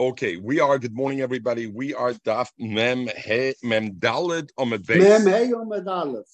Okay, we are. Good morning, everybody. We are Daf Mem He Mem Dalid Omid Beis. Mem Omid Aleph.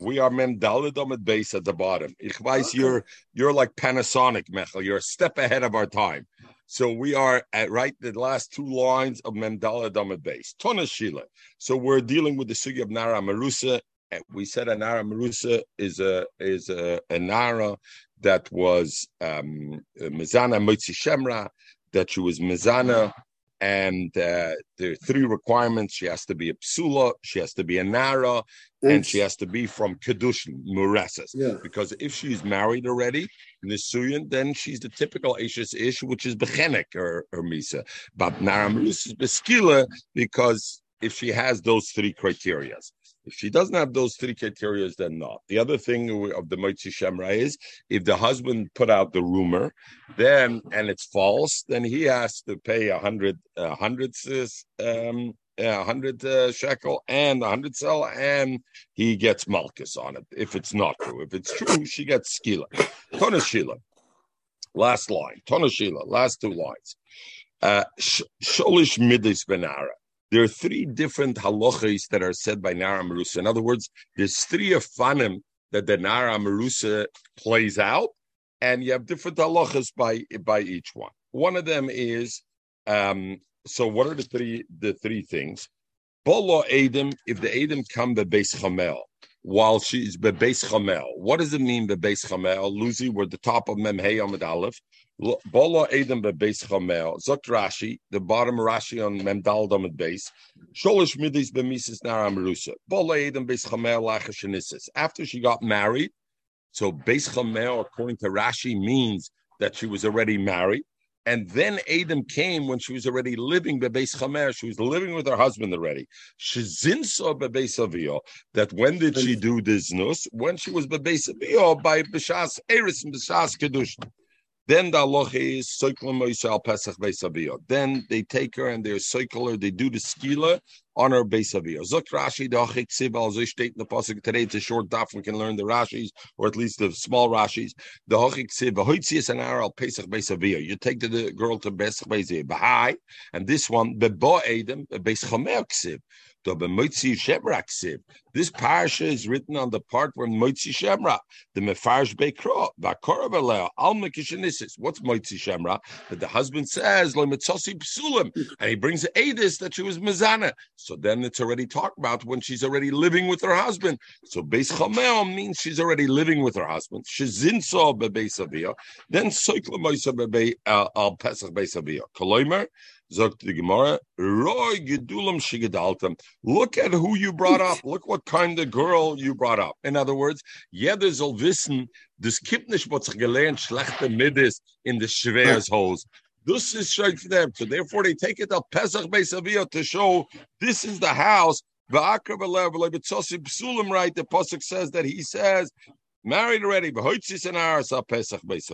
We are Mem Dalid Omid Beis at the bottom. Ich weiß Okay. you're you're like Panasonic, Mechel. You're a step ahead of our time. So we are at right the last two lines of Mem Dalid Omid Beis. Tona Shila. So we're dealing with the sugi of Nara Marusa. And we said a Nara Marusa is a is a, a Nara that was um Mizana Motzi Shemra, that she was Mizana, and uh, there are three requirements. She has to be a psula, she has to be a Nara, and she has to be from Kedushin, Mureses. Yeah. Because if she's married already, Nisuyan, then she's the typical Ashes Ish, which is Bechenek or, or Misa. But Nara is Beskila because if she has those three criterias. If she doesn't have those three criteria, then not. The other thing of the Moitzi Shemra is if the husband put out the rumor, then and it's false, then he has to pay a hundred, a hundred um, a hundred uh, shekel and a hundred sell, and he gets malchus on it. If it's not true, if it's true, she gets skila. Tona Shila, last line. Tona Shila, last two lines. Uh, Sholish midis benara. There are three different halachas that are said by Nara Marusa. In other words, there's three afanim that the Nara Marusa plays out, and you have different halachas by by each one. One of them is um, so. What are the three the three things? Bolo Adam, if the Adam come the beis chamel while she's be beis chamel, what does it mean be beis chamel? Lucy, we're the top of Mem Hey Amid Aleph. Lo- Bolo Adam be beis chamel. Zokt Rashi, the bottom Rashi on Mem Dal Amid Beis. Sholish midis be mises nara merusa. Bolo Adam beis chamel lachashenisis. After she got married, so beis chamel, according to Rashi, means that she was already married. And then Adam came when she was already living bebeis chamer. She was living with her husband already. Shezinso bebeis avio. That when did she do this nus? When she was bebeis avio by b'shas eris and b'shas kedushin. Then the halacha is soiklam moisal pesach. Then they take her and they're soikler. They do the skila on her beis avio. Zok Rashi the achik al state in the pasuk today. It's a short daf. We can learn the Rashis or at least the small Rashis. The hachik siv v'hoitzias an al pesach beis avio. You take the, girl to pesach beis avio. Bahai and this one bebo edem beis chomer ksiv. This parsha is written on the part where moitzi shemra the mefarsh bekro v'akorav aleh al mekishenisis. What's moitzi shemra? That the husband says lo mitzasi psulim, and he brings edis that she was mezana. So then it's already talked about when she's already living with her husband. So beis chamel means she's already living with her husband. Shezinso bebeis avia. Then soikla moisa bebe uh, al pesach beis avia. Koloimer. Zogt the Gemara, Roy Gedulam Shigedaltam. Look at who you brought up. Look what kind of girl you brought up. In other words, jeder soll wissen, das gibt nicht, was gelernt, schlechte Middes in the schweres hose. This is straight for them. So therefore they take it up Pesach Beis Aviyah to show this is the house. Right? The Pasuk says that he says, married already, al Pesach Beis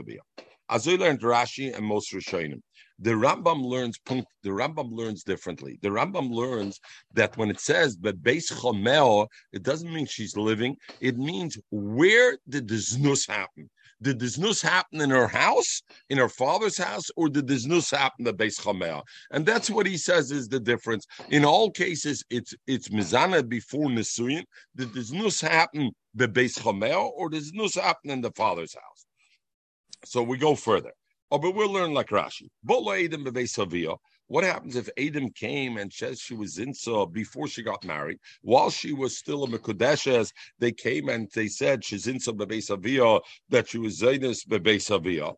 As we learned Rashi and most Rishonim. The Rambam learns the Rambam learns differently. The Rambam learns that when it says bebeis chomel, it doesn't mean she's living. It means where did the znus happen? Did the znus happen in her house, in her father's house, or did the znus happen at beis chomel? And that's what he says is the difference. In all cases, it's it's mizana before nisuyin. Did the znus happen bebeis chomel, or did the znus happen in the father's house? So we go further. Oh, but we'll learn like Rashi. What happens if Adam came and says she was Zinsa before she got married, while she was still a Mekudeshes? They came and they said she's Zinsa bebeis Aviyah, that she was Zainus Sharier.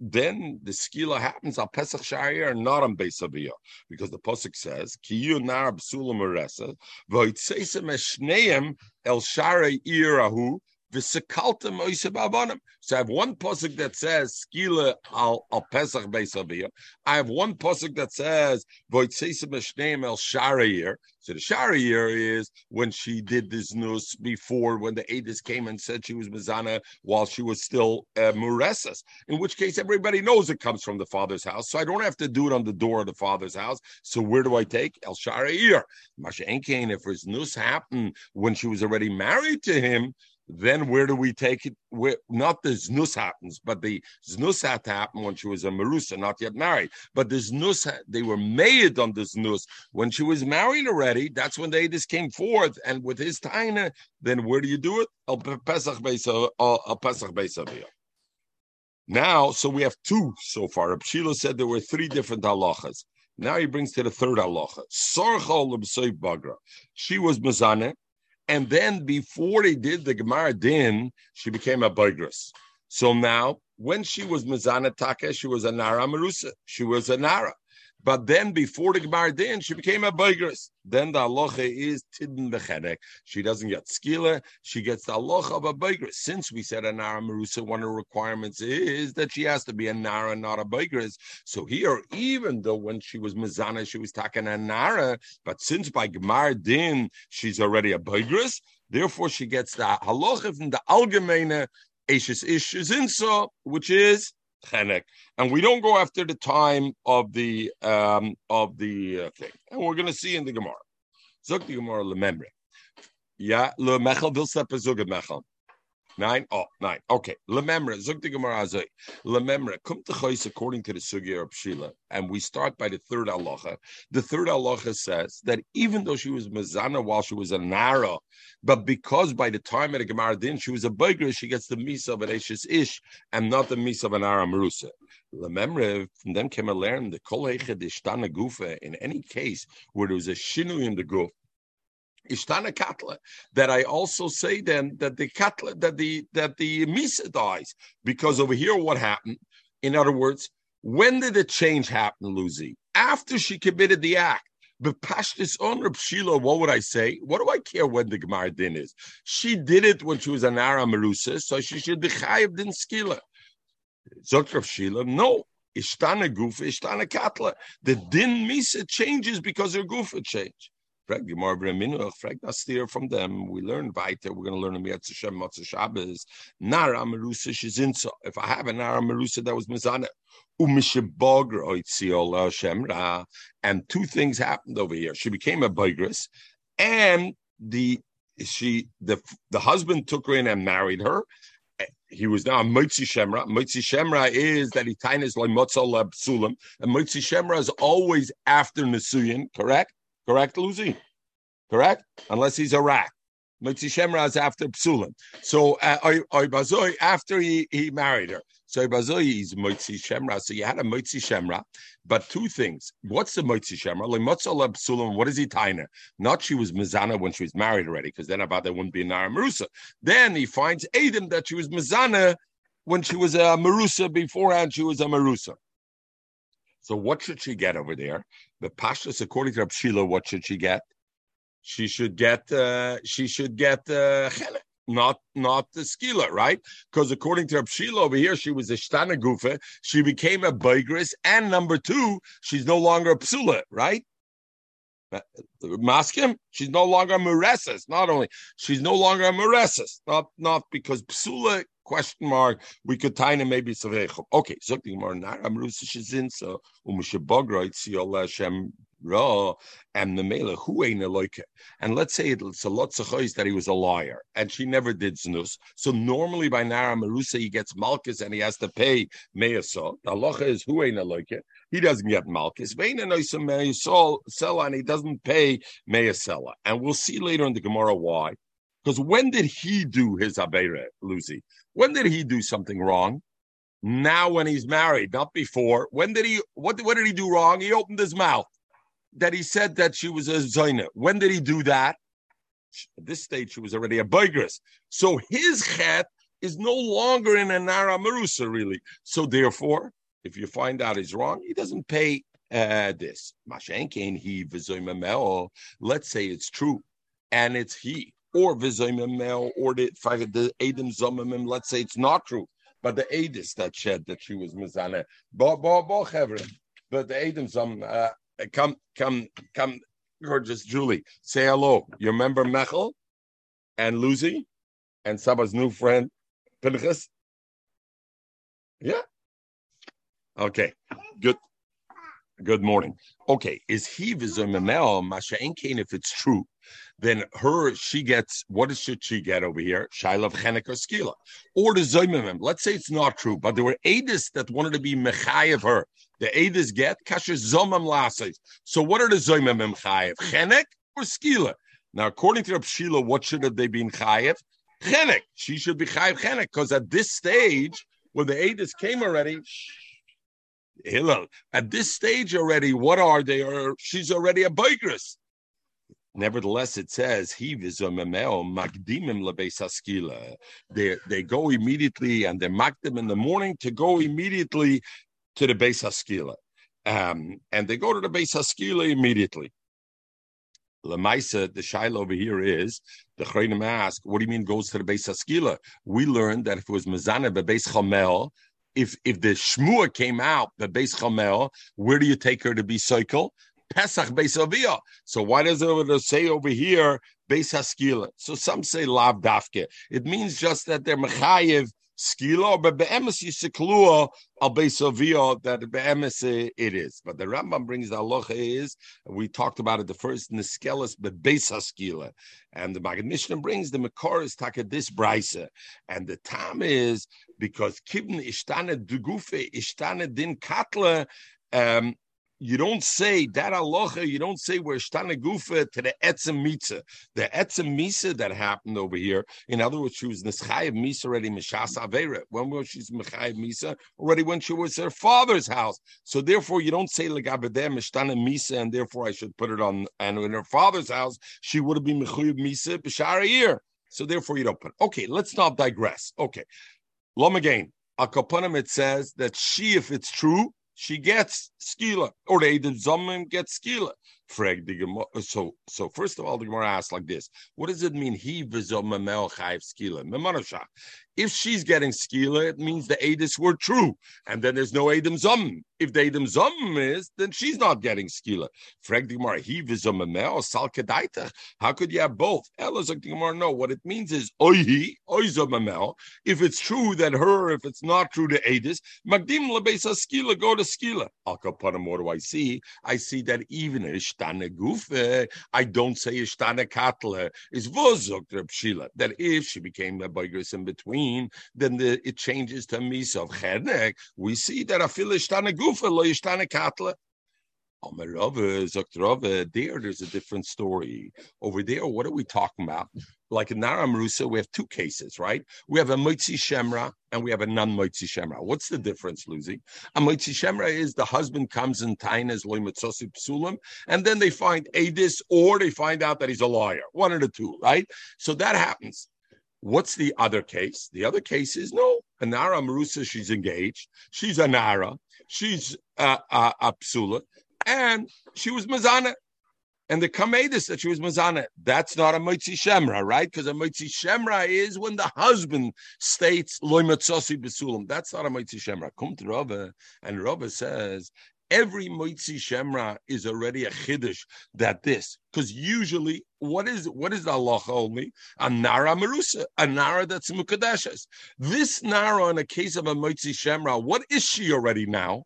Then the skila happens on Pesach Sharier, not on Beis Aviyah, because the pasuk says, "Kiyu nar b'sulam aresa v'oitzeisem eshneim el Shari irahu v'sekaltem oiseb avonim." So I have one pasuk that says skila al al Pesach Beis Aviyah. I have one pasuk that says v'oitzeisem eshneim el Sharier. So the Sharier is when she did this news before, when the Adis came and said she was Mizana while she was still uh, Muresas, in which case everybody knows it comes from the father's house. So I don't have to do it on the door of the father's house. So where do I take? El Sharier. Masha if his news happened when she was already married to him, then where do we take it? Where not the znus happens, but the znus had to happen when she was a marusa, not yet married. But the znus, they were made on the znus when she was married already. That's when the Edis came forth, and with his taina, then where do you do it? Pesach pesach Now, so we have two so far. Abshila said there were three different halachas. Now he brings to the third halacha. She was mazane and then before they did the Gemar din, she became a Bigris. So now, when she was Mizana Taka, she was a Nara Marusa. She was a Nara. But then before the Gemar Din, she became a Bigris. Then the aloha is Tidin Bechenek. She doesn't get skila, she gets the aloha of a Bigris. Since we said a Nara Marusa, one of the requirements is that she has to be a Nara, not a Bigris. So here, even though when she was Mizana, she was taking a Nara, but since by Gemar Din, she's already a Bigris, therefore she gets the halacha from the Algemeine Ashes Ish which is chenek, and we don't go after the time of the um, of the uh, thing. And we're going to see in the Gemara. Zok the Gemara lememre. Yeah, le mechel vil sepe mechel. Nine? Oh, nine. Okay. Lememra, Zuk the Gemara Azay. Lememra, come to Chais according to the Sugya of Shila. And we start by the third halacha. The third halacha says that even though she was Mazana while she was a Nara, but because by the time of the Gemar Din she was a Bigra, she gets the Misa of an Ashes Ish and not the Misa of an Ara Marusa. Lememra, from them came a learn the Kol Ishtana Gufa in any case where there was a Shinu in the Guf Ishtana Katla, that I also say then that the Katla, that the that the Misa dies. Because over here, what happened? In other words, when did the change happen, Lucy? After she committed the act. But Pashtis on Reb what would I say? What do I care when the Gemar din is? She did it when she was an Ara Marusa, so she should be chayiv din skila. Zok Reb Shila, no. Ishtana gufa, ishtana katla. The din misa changes because her gufa changed. Nastir uh, from them. We learn weiter. We're going to learn in Mitzvah Shem Matzah Shabbos. Nara Marusa Shizinsa. If I have a Nara Marusa that was Mizana, Umishibogr Oitziola Shemra. And two things happened over here. She became a Bigris, and the she the the husband took her in and married her. He was now a Mitzi Shemra. Mitzi Shemra is that he tainas like Motzal Sulam, and Mitzi Shemra is always after Nisuyin, correct? Correct, Lucy? Correct? Unless he's a rat. Mitzi Shemra is after Psulim. So uh, after he, he married her. So Bazoi is Mitzi Shemra. So you had a Mitzi Shemra, but two things. What's the Mitzi Shemra? Like Motzala Psulim, what is he taina? Not she was Mizana when she was married already, because then about there wouldn't be a Nara Marusa. Then he finds Adam that she was Mizana when she was a Marusa beforehand, she was a Marusa. So what should she get over there? The pashas, according to Rabshila, what should she get? She should get uh, she should get uh, not not the skila, right? Because according to Rabshila over here, she was a shtana gufa. She became a bigris, and number two, she's no longer a psula, right? Maskim, she's no longer a. Not only she's no longer a not not because psula question mark. We could tie him maybe savechom. Okay, so the more nar amrus shizin so umishabogroit siol Hashem ra and the mela who ain't a And let's say it's a lot of that he was a liar and she never did znus. So normally by Nara Marusa he gets malchus and he has to pay meyaso. The halacha is who ain't a He doesn't get. Veina noisa meyasol and he doesn't pay meyasela. And we'll see later in the Gemara why. Because when did he do his Abere, Lucy? When did he do something wrong? Now, when he's married, not before. When did he? What, what did he do wrong? He opened his mouth. That he said that she was a Zaina. When did he do that? At this stage, she was already a Bigris. So his chet is no longer in a Nara Marusa, really. So therefore, if you find out he's wrong, he doesn't pay uh, this. Mashenkein he Let's say it's true, and it's he or v'zoymemel, or the the edim zomemim. Let's say it's not true, but the edis that said that she was mizana. But the edim zom, uh, come come come, gorgeous Julie, say hello. You remember Mechel and Lucy and Saba's new friend Pinchas? Yeah. Okay. Good. Good morning. Okay, is he v'zomemel masha'enkein if it's true? Then her she gets what should she get over here? Shailav chenek or skila, or the zoymemem. Let's say it's not true, but there were edis that wanted to be mechay of her. The edis get kasher zomam lasais. So what are the zoymemem chayev? Chenek or skila? Now, according to Rab Shila, what should have they been chayev? Chenek. She should be chayev chenek because at this stage, when the edis came already. Hillel. At this stage already, what are they? Or she's already a bigress. Nevertheless, it says he magdimim. They they go immediately and they mock them in the morning to go immediately to the base haskila, um, and they go to the base haskila immediately. Lamaisa, the shaila over here is the Chayim ask, what do you mean goes to the base haskila? We learned that if it was mezana base chamel, if if the shmua came out the base chamel, where do you take her to be cycle? Pesach Beis Aviyah. So why does it say over here Beis Haskila? So some say Lav Dafke. It means just that they're Mechayev skila, but be'emes yisiklua al beisavia that be'emes it is. But the Rambam brings the halacha is we talked about it the first niskelis be'beisa skila, and the Maggid Mishnah brings the makor is taka this brisa, and the time is because kibn ishtana dugufe ishtana din katla. Um, you don't say that aloha, you don't say we're gufa to the etzem mitza. The etzem misa that happened over here, in other words, she was nischayev misa already mishas avera. When was she mischayev misa? Already when she was her father's house. So therefore, you don't say legabedem mishtana misa, and therefore I should put it on. And in her father's house, she would have been mechuyev misa b'shara. So therefore, you don't put. Okay, let's not digress. Okay, lom again. Al it says that she, if it's true, she gets skila, or the Eid Zomim gets skila. So, so first of all, the Gemara asks like this: What does it mean? He v'zomamel chayv skila. If she's getting skila, it means the edis were true, and then there's no edim zum. If the edim zum is, then she's not getting skila. Frag the Gemara, he sal How could you have both? Ella the Gemara, no. What it means is oihi oizomamel. If it's true, then her. If it's not true, the edis magdim lebesa skila go to skila. Al. What do I see? I see that even if gufe, I don't say ishtane katle, is vozok Shila, that if she became a boigris in between, then the, it changes to misa of chenek. We see that afil ishtane gufe, lo ishtane katle. There, there's a different story. Over there, what are we talking about? Like in Nara Marusa, we have two cases, right? We have a Moitzi Shemra and we have a non-Moitzi Shemra. What's the difference, Lucy? A Moitzi Shemra is the husband comes in Tainas Loimatzosi Psulim, and then they find Adis or they find out that he's a liar. One of the two, right? So that happens. What's the other case? The other case is no, a Nara Marusa, she's engaged. She's a Nara. She's uh, uh, a Psula and she was Mazana. And the Kamedis that she was Mazana, that's not a Moitzi Shemra, right? Because a Moitzi Shemra is when the husband states Loy Matzosi Besulam. That's not a Moitzi Shemra. Come to Rava, and Rava says, every Moitzi Shemra is already a Chiddush that this, because usually what is what is the Allah only? A Nara Marusa, a Nara that's Mukadeshes. This Nara in a case of a Moitzi Shemra, what is she already now?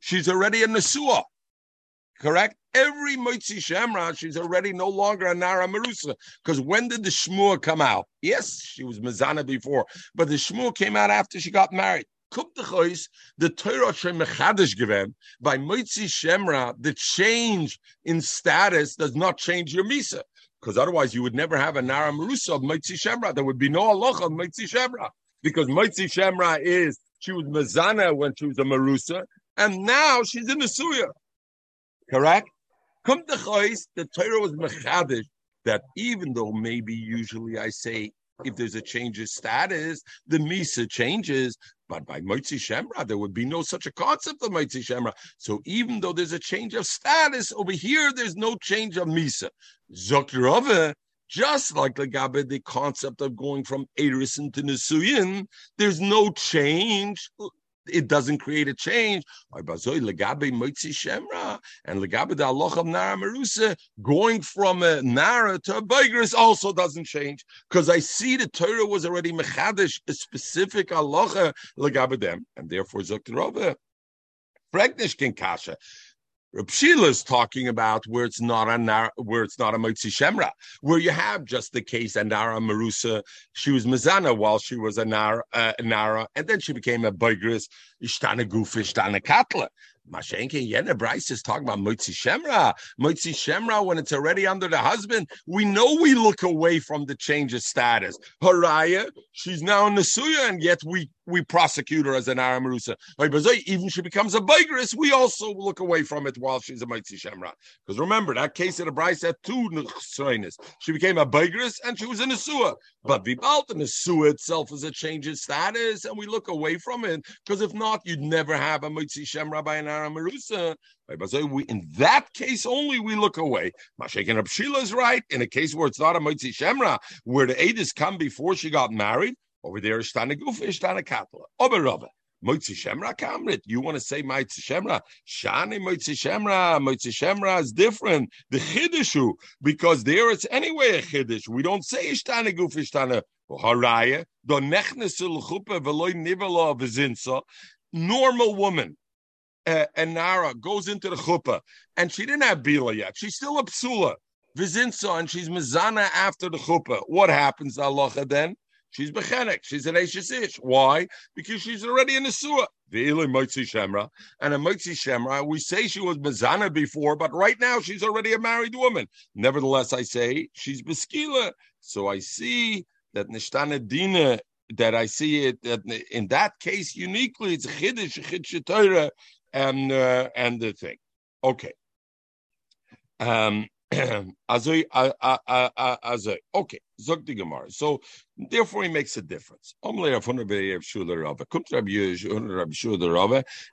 She's already a Nesua. Correct? Every Moitzi Shemra, she's already no longer a Nara Marusa. Because when did the Shmua come out? Yes, she was Mazana before, but the Shmua came out after she got married. Kup the Torah Mechadish given by Moitzi Shemra, the change in status does not change your Misa. Because otherwise, you would never have a Nara Marusa of Moitzi Shemra. There would be no Allah of Moitzi Shemra. Because Moitzi Shemra is, she was Mazana when she was a Marusa, and now she's in the Suya. Correct? Come to Chois, the Torah was mechadish that even though maybe usually I say if there's a change of status, the Misa changes. But by Moitzi Shemra, there would be no such a concept of Moitzi Shemra. So even though there's a change of status, over here there's no change of Misa. Zokirove, just like the Gabe, the concept of going from Erison to Nisuyin, there's no change it doesn't create a change. And the of Nara Marusa, going from a Nara to a Bigris also doesn't change. Because I see the Torah was already Mechadish, a specific Allah. And therefore, Zoktarova, Pregnish kasha. Reb Shila is talking about where it's not a where it's not a Motzi Shemra, where you have just the case and Nara Marusa, she was Mazana while she was a Nara, uh, Nara, and then she became a Bigris, Ishtana Gufish, Ishtana Katla. Mashenke Yena Bryce is talking about Motzi Shemra. Motzi Shemra, when it's already under the husband, we know we look away from the change of status. Haraya, she's now in the Suya, and yet we we prosecute her as an Aramarusa. Even she becomes a Bigris, we also look away from it while she's a Motzi Shemra. Because remember, that case of the Bryce had two Nechsoinis. She became a Bigris and she was in the Suya. But Vibalt the Suya itself is a change of status, and we look away from it. Because if not, you'd never have a Motzi Shemra by an Marusa. In that case only, we look away. Mashiach and Shila is right. In a case where it's not a Moitzi Shemra, where the Adis come before she got married, over there is Tana Gufa, Tana Katla. Ober Rabba. Moitzi Shemra Kamrit. You want to say Moitzi Shemra? Shani Moitzi Shemra. Moitzi Shemra is different. The Chiddishu, because there it's anyway a Chiddish. We don't say Ishtana Guf Ishtana Haraya. Normal woman uh, and Nara goes into the chuppah, and she didn't have bila yet. She's still a psula, vizinsa, and she's mizana after the chuppah. What happens, Allah then? She's bechenek. She's an Ashish ish. Why? Because she's already in the suah. Ve'ili moitzi shemra. And a moitzi shemra, we say she was mizana before, but right now she's already a married woman. Nevertheless, I say she's beskila. So I see that nishtana dina that I see it that in that case uniquely, it's chiddush, chiddush Torah and uh, and the thing. Okay. Um, Okay, zog the Gemara. So therefore, he makes a difference.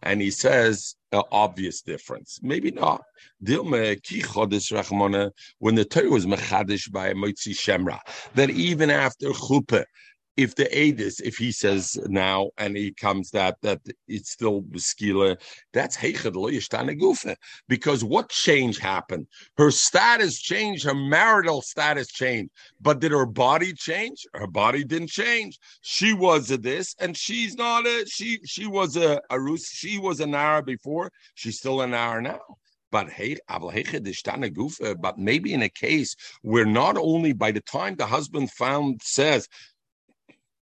And he says an obvious difference. Maybe not. When the Torah was mechadish by Motzi Shemra, that even after chuppah, if the Adis, if he says now and he comes that that it's still skila, that's gufa. Because what change happened? Her status changed, her marital status changed, but did her body change? Her body didn't change. She was a this, and she's not a she. She was a, a Rus. She was an Arab before. She's still an Arab now. But hey, but maybe in a case where not only by the time the husband found says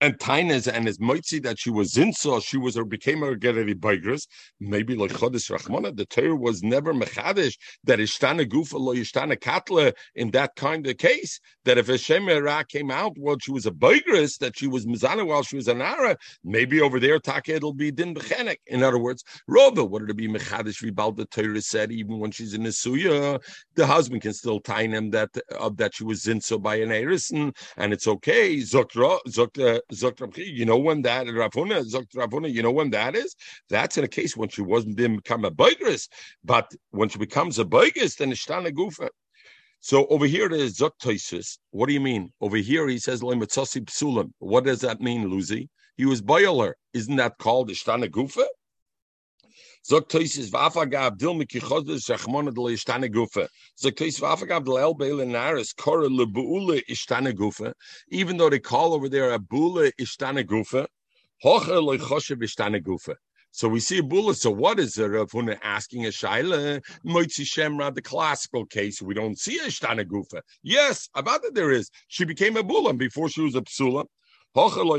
and Tainez and his moitzi that she was zinsa, she was or became a gereri bigris. Maybe like Chodesh Rachmana, the Torah was never mechadish that ishtana gufa lo ishtana katla in that kind of case. That if a shemera came out while she was a bigris, that she was mizana while she was an ara, maybe over there taka it'll be din bechenek. In other words, Roba, did it be mechadish ribal the Torah said even when she's in the suya, the husband can still tie him that uh, that she was zinsa by an erison, and it's okay. Zokra zokra you know when that Ravuna Ravuna, you know when that is? That's in a case when she wasn't didn't become a bigris, but when she becomes a bigris, then it's Gufa. So over here there's Zoktoisis. What do you mean? Over here he says Lemitzasi Psulim. What does that mean, Lucy? He was boiler. Isn't that called Ishtana Gufa? Sagt Rachmona de Gufa. Sagt El Naris Ishtane Gufa. Even though they call over there a Bula Ishtane Lechoshev Ishtane Gufa. So we see a bula. So what is it? Rav Huna asking a shaila, Moitzi Shemra, the classical case. We don't see a shtana gufa. Yes, about that there is. She became a bula before she was a psula. Because there's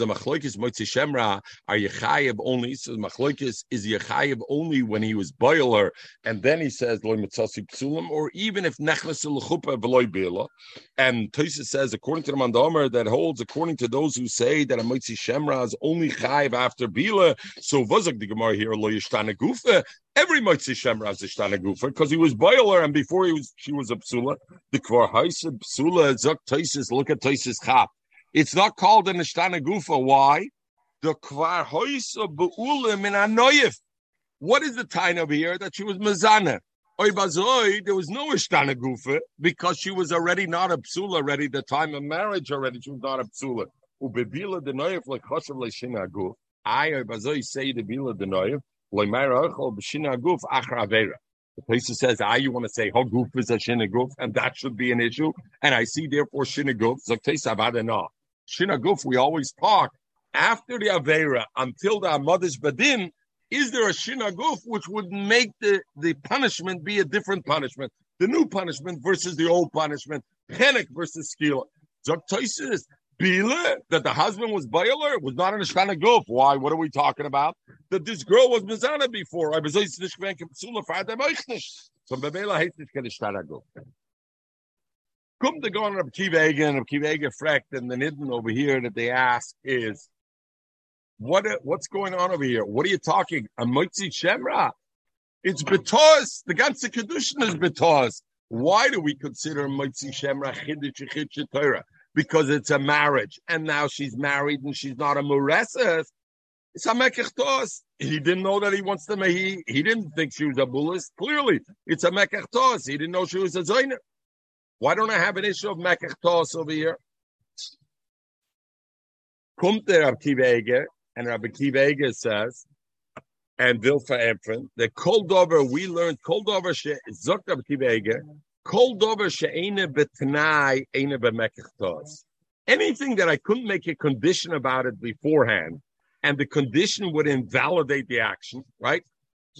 a machloikis moitzi shemra, are you chayiv only? So machloikis is you chayiv only when he was boiler, and then he says loy mitzasi psulim, or even if nechles l'chupa v'loy bila. And Tosa says, according to the Mandomer, that holds according to those who say that a moitzi shemra is only chayiv after bila. So vazak the gemara here loy yishtana gufa. Every Motzi Shemra has a Shtana Gufa because he was boiler and before he was she was a Psula. The Kvar Haisa Psula Zok Taisis, look at Taisis Chap. It's not called an Shtana Gufa. Why? The Kvar Haisa Beulim in Anoyif. What is the time over here that she was Mazana? There was no Ishtana Gufa because she was already not a Psula already, the time of marriage already, she was not a Psula. Ubebila the Noyef like Choshev Leshina Guf. I, Bazoi, say the Bila the Noyef. The place says, ah, you want to say, how goof is a shinaguf, and that should be an issue. And I see, therefore, shinaguf. Shinaguf, we always talk after the Avera until the Amadis Badin, is there a Shinaguf which would make the, the punishment be a different punishment? The new punishment versus the old punishment, panic versus skila. Zoktoisis, Bila, that the husband was Bailer, was not in a Shinaguf. Why? What are we talking about? That this girl was Mizana before. I was so Bebela hates this of Shinaguf. Come to go on Reb Kiva again, Reb Kiva Frecht, and the Nidden over here that they ask is, what what's going on over here? What are you talking? A Moitzi Shemra? It's betos. The ganze kedushin is betos. Why do we consider Moitzi Shemra Chiddush Torah? Because it's a marriage, and now she's married and she's not a mureses. It's a mekechtos. He didn't know that he wants to. He he didn't think she was a bullis. Clearly, it's a mekechtos. He didn't know she was a zayner. Why don't I have an issue of Mekach over here? Kommt der Rabbi Kiva and Rabbi Kiva says, and Vilfa Efren, the cold over, we learned cold over, Zok Rabbi Kiva Anything that I couldn't make a condition about it beforehand, and the condition would invalidate the action, right?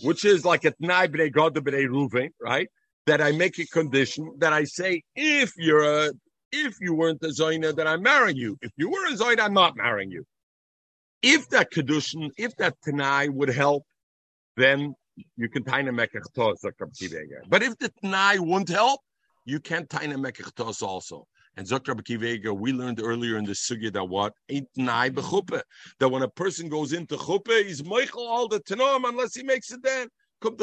Which is like a tnai b'nei god b'nei ruvain, right? that I make a condition that I say if you're a if you weren't a Zoina, then I'm marrying you. If you were a Zoina, I'm not marrying you. If that condition, if that Tanai would help, then you can tie a mekachtos But if the Tanai won't help, you can't tie a mekachtos also. And Zokra Kivega, we learned earlier in the sugya that what ain't nai bechuppe. That when a person goes into chuppe, he's Michael all the tanom unless he makes it then. There's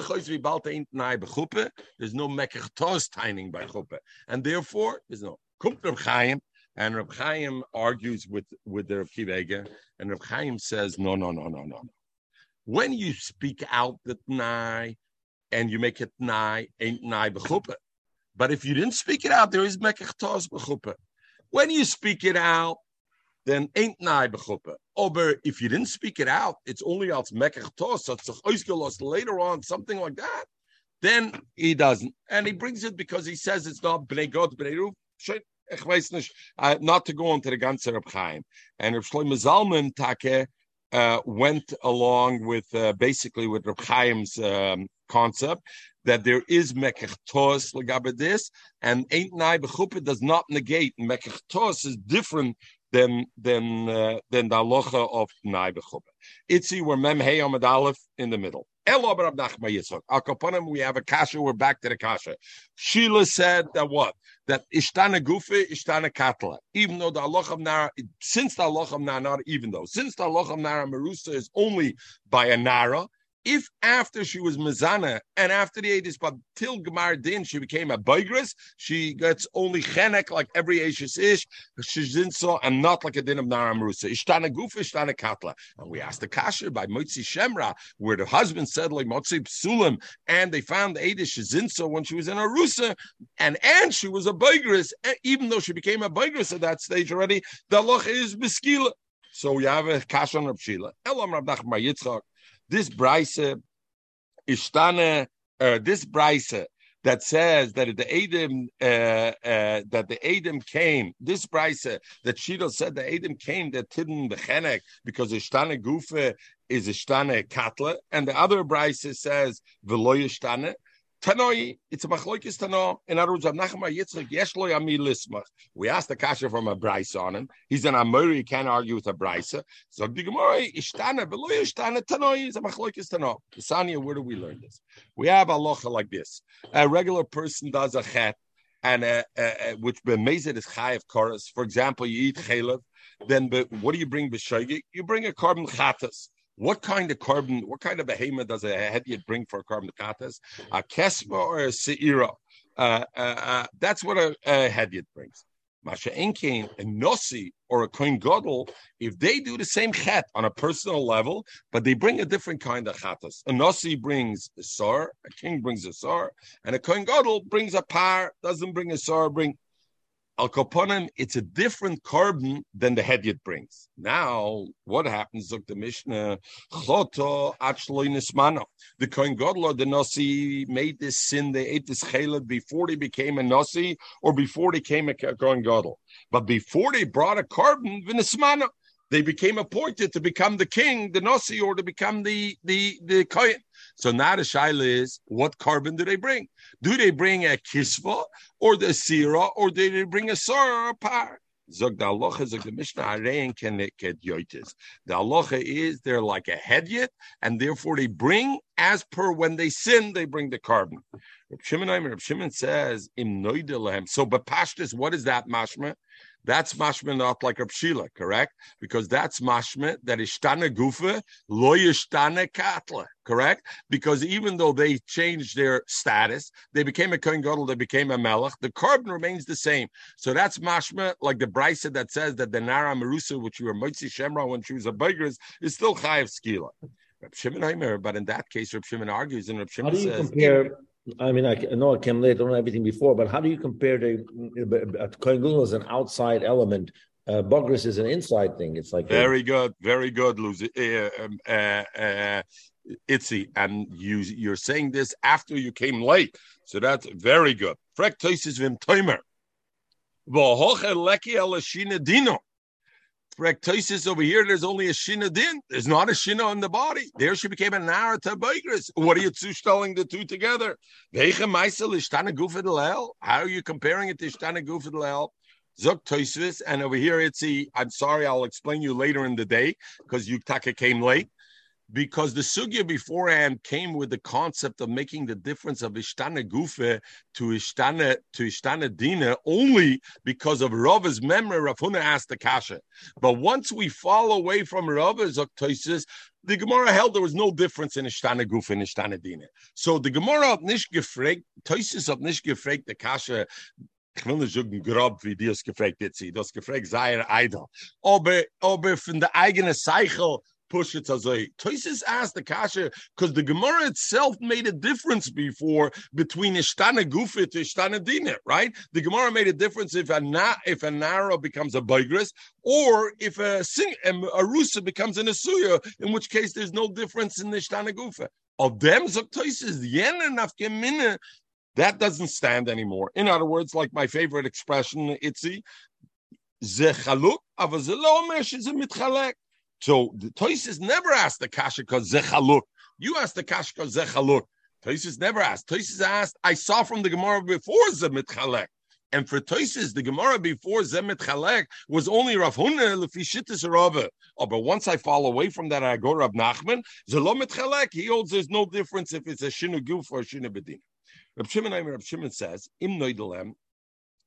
no mekachtos tining by chuppah, and therefore there's no kumt Reb Chaim, and Reb Chaim argues with with the Reb Kivega, and Reb Chaim says no, no, no, no, no. When you speak out the tnai and you make it tnai, ain't tnai b'chuppah. But if you didn't speak it out, there is mekachtos b'chuppah. When you speak it out, then ain't nai bechuppah. Over if you didn't speak it out, it's only als mekach tos, so later on, something like that. Then he doesn't, and he brings it because he says it's not bnei god bnei uh, not to go into the ganze Reb Chaim. And Reb Shlomo Zalman Take uh, went along with uh, basically with Reb Chaim's um, concept that there is mekach tos this, and ain't nai does not negate. Mekach tos is different than than uh, than the halacha of Nai B'chuppah. Itzi, we're Mem Hey in the middle. We have a kasha. We're back to the kasha. Sheila said that what? That Ishtana Gufe, Ishtana Katla. Even though the halacha of Nara, since the halacha of Nara, not even though, since the halacha of Nara Marusa is only by a Nara, if after she was Mizana and after the Adis, but till Gemar Din, she became a Bigris, she gets only Chenek like every Ashes Ish, Shizinso, and not like a Din of Naramrusa. Ishtana Guf, Ishtana Katla. And we asked the Kasher by Motzi Shemra, where the husband said, like Motzi Psulim, and they found the Adis Shizinso when she was in Arusa, and and she was a Bigris, even though she became a Bigris at that stage already, the Loch is Beskila. So we have a Kashan Rab Shila. Elam Rab Nachman Yitzchak. This Bryce Ishtana, uh, this Bryce that says that the Adam uh, uh, that the Adam came. This Bryce that Shidel said the Adam came that tidden bechenek because Ishtana Gufa is Ishtana Katla, and the other Bryce says Veloy Ishtana. Tanoi, it's a machloikis tano. In other words, Nachma Yitzchak Yeshlo Yami Lismach. We asked the kasha from a brisa on him. He's an Amori, he can't argue with a brisa. So the Gemara, Ishtana, Beloy Ishtana, Tanoi is a machloikis tano. Sanya, where do we learn this? We have a locha like this. A regular person does a chet, and uh, uh, uh which bemezed is chayiv chorus. For example, you eat chaylev, then but what do you bring b'shoigig? You bring a korban chatas. What kind of korban, what kind of behemoth does a hedyot bring for a korban katas? A kesma or a seira? Uh, uh, uh, that's what a, a hedyot brings. Masha Enkein, a Nossi or a Kohen Godel, if they do the same chet on a personal level, but they bring a different kind of chatas. A Nossi brings a sar, a king brings a sar, and a Kohen Godel brings a par, doesn't bring a sar, bring Al Kaponim, it's a different korban than the hedyot brings. Now, what happens? The Mishnah, Choto Achloinismano. The Kohen Gadol the Nasi made this sin, they ate this chalad before they became a Nasi or before they came a Kohen Gadol. But before they brought a korban, Vinismano, they became appointed to become the king, the Nasi, or to become the the the Kohen. So now the shaila is, what korban do they bring? Do they bring a kisva or the sira, or do they bring a sar or a par? The aloha, zog the Mishnah. The aloha is they're like a hedyet, and therefore they bring, as per when they sin, they bring the korban. Reb Shimon, Reb Shimon says, So, but pashtus, what is that mashma? That's mashma not like Shila, correct? Because that's mashma that is ishtana gufa lo yishtana katla, correct? Because even though they changed their status, they became a kohen gadol, they became a melech. The korban remains the same. So that's mashma like the brisa that says that the nara merusa, which you were motzi shemra when she was a beggar, is still chayav skila. Reb Shimon but in that case, Reb Shimon argues, and Reb Shimon says. Compare- I mean, I, know it came late. I know everything before, but how do you compare the Kohen Gadol as an outside element? Uh, Bogris is an inside thing. It's like very a, good, very good, Lucy. Uh, um, uh, uh, and you you're saying this after you came late, so that's very good. Frek toises vim toimer. V'hoche leki dino over here, there's only a shina din. There's not a shina on the body. There she became a nara tabaigris. What are you two telling the two together? How are you comparing it to shtana gufidalel? Zuk and over here it's the. I'm sorry, I'll explain you later in the day because Yuktaka came late because the sugya beforehand came with the concept of making the difference of ishtana gufe to ishtana to ishtana dina only because of Rava's memory. Rav Huna asked the kasha, but once we fall away from Rava's octosis, the Gemara held there was no difference in ishtana gufe and ishtana dina. So the Gemara of Nish gefregt, Toisis of Nish gefregt the kasha. Ich will nicht sagen, grob, wie die es gefragt hat, sie. Das gefragt sei er idol. Aber, aber von der eigenen Cycle push it azay. Toises asked the kasha because the Gemara itself made a difference before between ishtana gufa to ishtana dina, right? The Gemara made a difference if a na, if a nara becomes a bigris or if a sing a, a rusa becomes an asuya, in which case there's no difference in the ishtana gufa. Of them zok toises yen and that doesn't stand anymore. In other words, like my favorite expression, itzi, zechaluk, avazelo mesh is a mitchalek. So the never asked the because zechaluk. You asked the because zechaluk. Toises never asked. Toises asked, I saw from the Gemara before zemit chalek. And for Toises, the Gemara before Zemit Chalek was only Rav Huna Lefishitis Rava. Oh, but once I fall away from that, I go Rav Nachman. Zelomit Chalek, he holds there's no difference if it's a Shinu Guf or a Shinu Bedin. Rav Shimon, Rav Shimon says, Im Noidelem,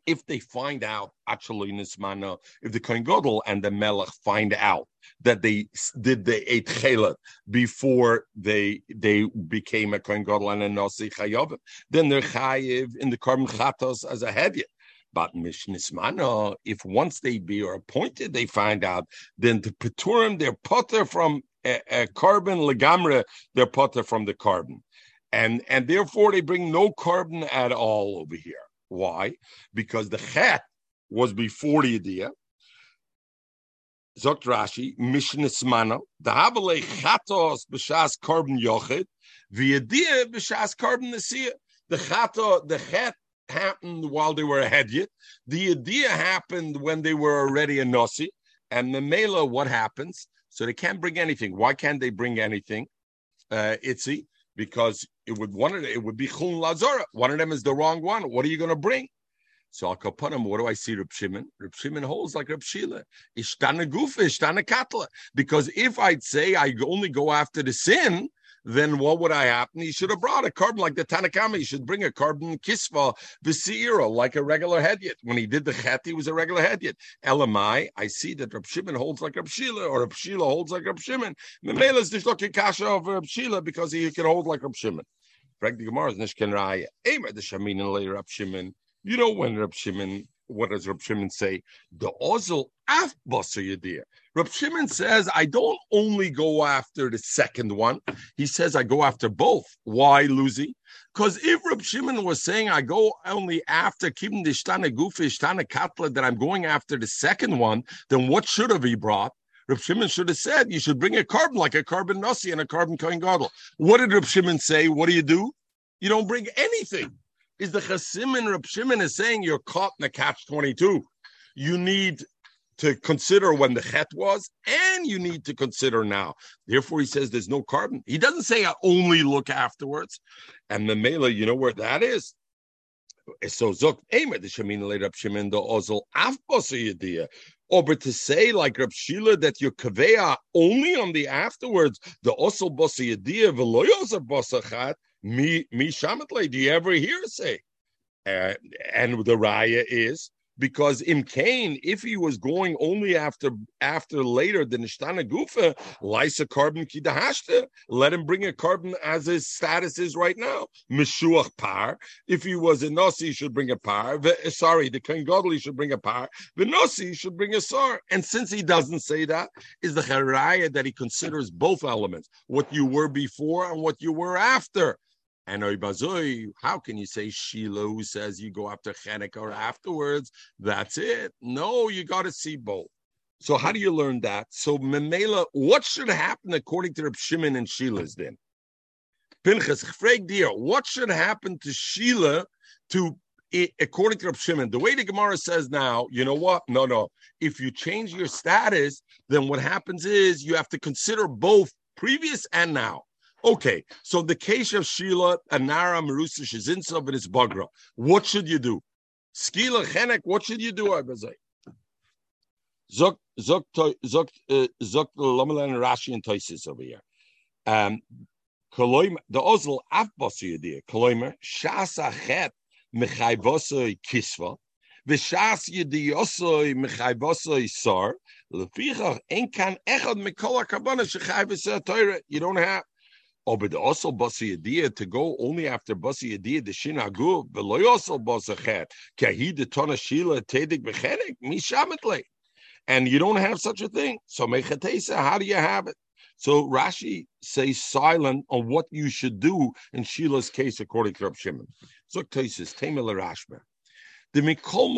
if they find out mana, if the Kohen Gadol and the Melech find out that they did the eight chelet before they they became a Kohen Gadol and a Nasi Chayav, then they're Chayiv in the korban Chatos as a hedyet. But Mishnismana, if once they be or appointed, they find out, then the Peturim, they're potter from eh, eh, a, a korban legamre, they're potter from the korban. And, and therefore they bring no korban at all over here. Why? Because the chet was before the idea. Zokt Rashi, Mishnis Mana, the Habale Chatos b'shas Korban Yochid, the idea b'shas Korban Nesiyah. The Chato, the Chet happened while they were a Hedyet. The idea happened when they were already a Nasi. And the Mela, what happens? So they can't bring anything. Why can't they bring anything? Uh, Itzi, because it would one of it would be chun lazara. One of them is the wrong one. What are you going to bring? So I'll kapanim. What do I see? Reb Shimon. Reb Shimon holds like Reb Shila. Ishtana gufa, ishtana katla. Because if I'd say I only go after the sin, then what would I happen? He should have brought a korban like the Tanakama. He should bring a korban kisva v'seira like a regular hedyet. When he did the chet, he was a regular hedyet. Elamai, I see that Rab Shimon holds like Rab Shila, or Rab Shila holds like Rab Shimon. Memela is the kasha of Rab Shila because he can hold like Rab Shimon. Frank the Gemara is nishken raya. Emer the shamin and later Rab Shimon. You know when Rab Shimon what does Rab Shimon say? The ozel af yadir. Rab Shimon says, I don't only go after the second one. He says I go after both. Why, Lucy? Because if Rab Shimon was saying I go only after keeping the shtana gufi, shtana katla, that I'm going after the second one, then what should have he brought? Rab Shimon should have said you should bring a korban like a korban nasi and a korban kohen gadol. What did Rab Shimon say? What do you do? You don't bring anything is the Chasim and Rab Shimon is saying you're caught in a catch 22. You need to consider when the chet was, and you need to consider now. Therefore, he says there's no korban. He doesn't say I only look afterwards. And the mela, you know where that is? So zok emer the shemin later up shemin the ozel af idea. Or to say like Rab Shila that you're kaveya only on the afterwards, the idea veloyos of bosachat me me shamatle. Do you ever hear say? Uh, and the raya is because in Cain, if he was going only after after later the Nishtana Gufa, Lysa korban kidahashta, let him bring a korban as his status is right now. Meshuach par. If he was a Nasi, he should bring a par. Eh, sorry, the King Godly should bring a par. The Nasi should bring a sar. And since he doesn't say that, is the Haraya that he considers both elements, what you were before and what you were after. And how can you say Shiloh says you go after Chanukah afterwards? That's it. No, you got to see both. So how do you learn that? So Memela, what should happen according to Reb Shimon and Shila's then? Pinchas, dear, what should happen to Shila to according to Reb Shimon? The way the Gemara says now, you know what? No, no. If you change your status, then what happens is you have to consider both previous and now. Okay, so the case of Shila, Anara, Marusa, Shizinsov, and it's Bagra. What should you do? Skila, Chenek, what should you do, Abazai? Zok, Zok, Zok, uh, Zok, Lomelan, Rashi, and Toisis over here. Um, Koloim, the Ozl, Afbosu, Yadir, Koloimer, Shasa, Het, Mechaivosu, Kisva, Vishas, michai, bosoy, Sar, Lefichach, Enkan, Echad, Mikola, Kabana, Shechaivosu, Torah. You don't have. Oh, but also basi adia to go only after basi adia the shinagu beloy also basachet kahi the tona shila tedig bechenik mishametle, and you don't have such a thing. So mechatesa, how do you have it? So Rashi says silent on what you should do in Shila's case according to Rab Shimon. So Tesis Temel Rashba. The mikol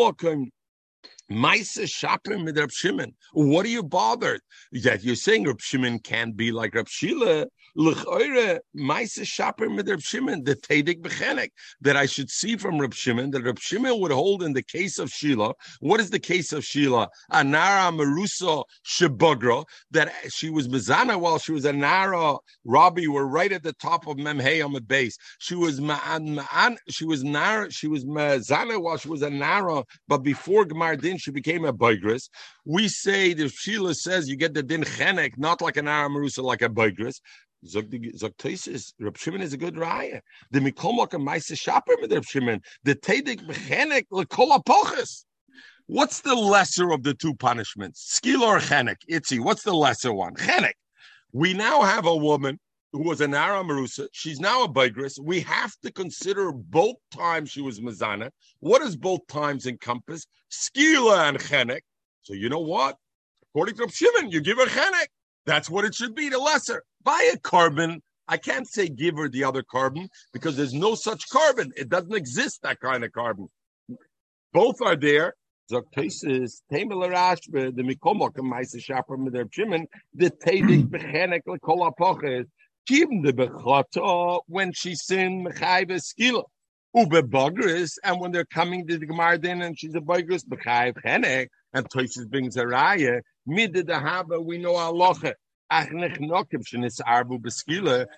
Maisa Shapim with Rab Shimon. What are you bothered that you're saying Rab Shimon can't be like Rab Shila? L'choire Maisa Shapim with Rab Shimon, the Tedig Bechenek, that I should see from Rab Shimon, that Rab Shimon would hold in the case of Shila. What is the case of Shila? Anara Marusa Shebugra, that she was Mizana while she was Anara Nara. Rabbi were right at the top of Memhei on the base. She was Ma'an, Ma'an, she was Nara, she was Mizana while she was Anara, but before Gemar Din, she became a Bigris. We say the Shila says you get the Din Chenek, not like an Aramarusa, like a Bigris. Zok Reb Shimon is a good raya. The Mikolmok and Maisa Shaper with Reb Shimon, the Tedig Mechenek Lekol Apochas. What's the lesser of the two punishments? Skil or Chenek? Itzi, what's the lesser one? Chenek. We now have a woman who was an Ara Marusa. She's now a Bigris. We have to consider both times she was Mazana. What does both times encompass? Skila and Chenek. So you know what? According to Shimon, you give her Chenek. That's what it should be, the lesser. Buy a korban. I can't say give her the other korban because there's no such korban. It doesn't exist, that kind of korban. Both are there. Zoktesis, Temelarashbe, the Mikomok, Maisa Shapar, the Shimon, the When she sin mechayv skila. Ube bugris, and when they're coming to the Gemar Din and she's a bugris mechayv chenek, and Toises brings a raya, mid the haba, we know alocha.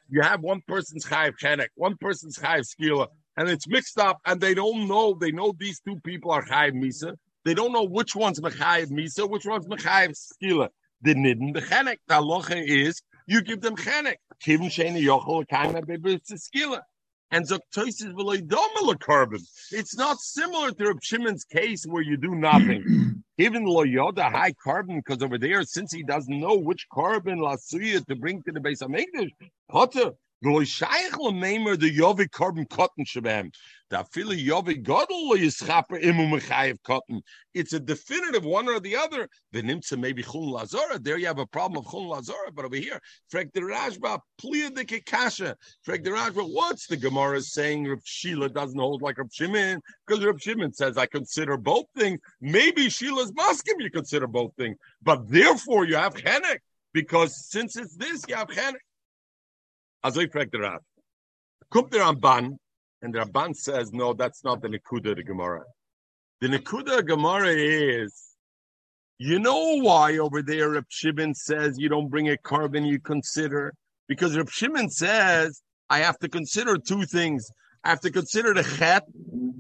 You have one person's chayiv chenek, one person's chayiv skila, and it's mixed up, and they don't know. They know these two people are chayiv misa. They don't know which one's mechayiv misa, which one's mechayiv skila. The nidin the chenek. The alocha is you give them chenek. Kivin sheni yochel kaina skila. And Zoktosis v'loidomela korban. It's not similar to Reb Shimon's case where you do nothing. Even loyoda high korban, because over there, since he doesn't know which korban lasuya to bring to the base of English, potter the korban cotton shabam. The Yovi Godel Yischaper Imu Mechayev cotton. It's a definitive one or the other. The Nimsa maybe Chun Lazora. There you have a problem of Chun Lazora, but over here, Frek the Rashba, Plia de Kikasha. Frek the Rashba, what's the Gemara saying? Reb Shila doesn't hold like Reb Shimon because Reb Shimon says I consider both things. Maybe Shila's maskim you consider both things, but therefore you have Chenek because since it's this, you have Chenek. Ich frage der Rav. Kommt der Ramban, and the Ramban says, no, that's not the Nekuda of the Gemara. The Nekuda of Gemara is You know why over there Reb Shimon says you don't bring a korban, you consider? Because Reb Shimon says I have to consider two things. I have to consider the chet,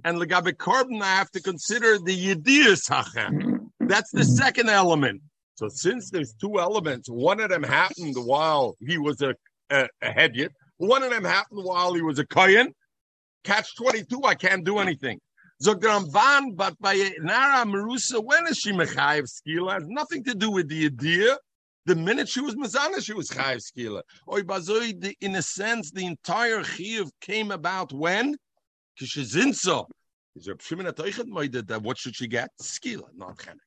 and legabe korban, I have to consider the yediyas hachet. That's the second element. So since there's two elements, one of them happened while he was a, a, a hedyot, one of them happened while he was a kohen. Catch 22, I can't do anything. Zogramban, but by Nara Marusa, when is she Mechayev Skila? Has nothing to do with the idea. The minute she was Mazana, she was Chayev Skila. Oy Bazoi, in a sense, the entire Chiv came about when? Kishizinso. Is there a Pshimina Reb Shimon What should she get? Skila, not Chenek.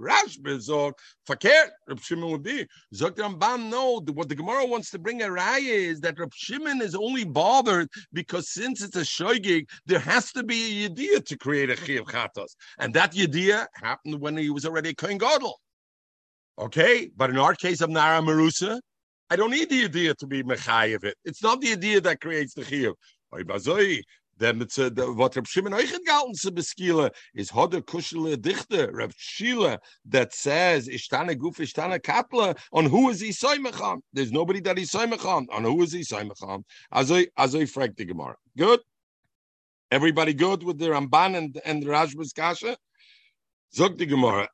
Rashba sagt, verkehrt, Reb Shimon would be. Sagt Ramban, no, what the Gemara wants to bring a raya is that Reb Shimon is only bothered because since it's a shoygig, there has to be a yediyah to create a chiyav chatos. And that yediyah happened when he was already a kohen gadol. Okay, but in our case of Nara Marusa, I don't need the idea to be mechayev it. It's not the idea that creates the chiyuv. Then it's a, äh, the, what Reb Shimon Eichet galten zu beskiele is hoder kushele dichter Reb Shila that says ishtane guf ishtane kapla on who is he soimacham. There's nobody that he's soimacham on who is he soimacham. Azoi azoi frag the Gemara. Good. Everybody good with the Ramban and and the Rashba's kasha. Zog the Gemara.